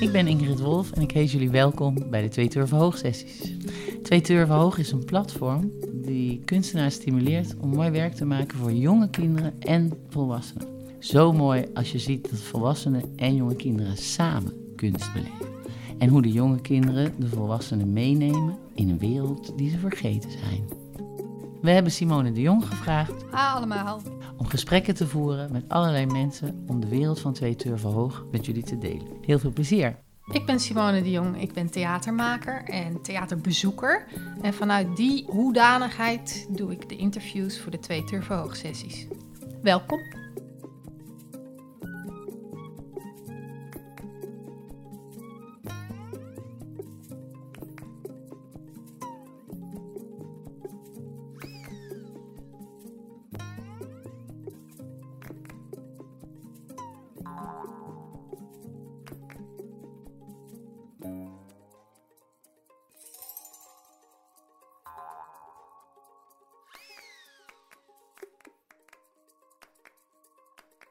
Ik ben Ingrid Wolf en ik heet jullie welkom bij de Twee Turven Hoog sessies. Twee Turven Hoog is een platform die kunstenaars stimuleert om mooi werk te maken voor jonge kinderen en volwassenen. Zo mooi als je ziet dat volwassenen en jonge kinderen samen kunst beleven. En hoe de jonge kinderen de volwassenen meenemen in een wereld die ze vergeten zijn. We hebben Simone de Jong gevraagd Ha allemaal. om gesprekken te voeren met allerlei mensen om de wereld van Twee Turven Hoog met jullie te delen. Heel veel plezier! Ik ben Simone de Jong, ik ben theatermaker en theaterbezoeker. En vanuit die hoedanigheid doe ik de interviews voor de twee Turvo sessies. Welkom.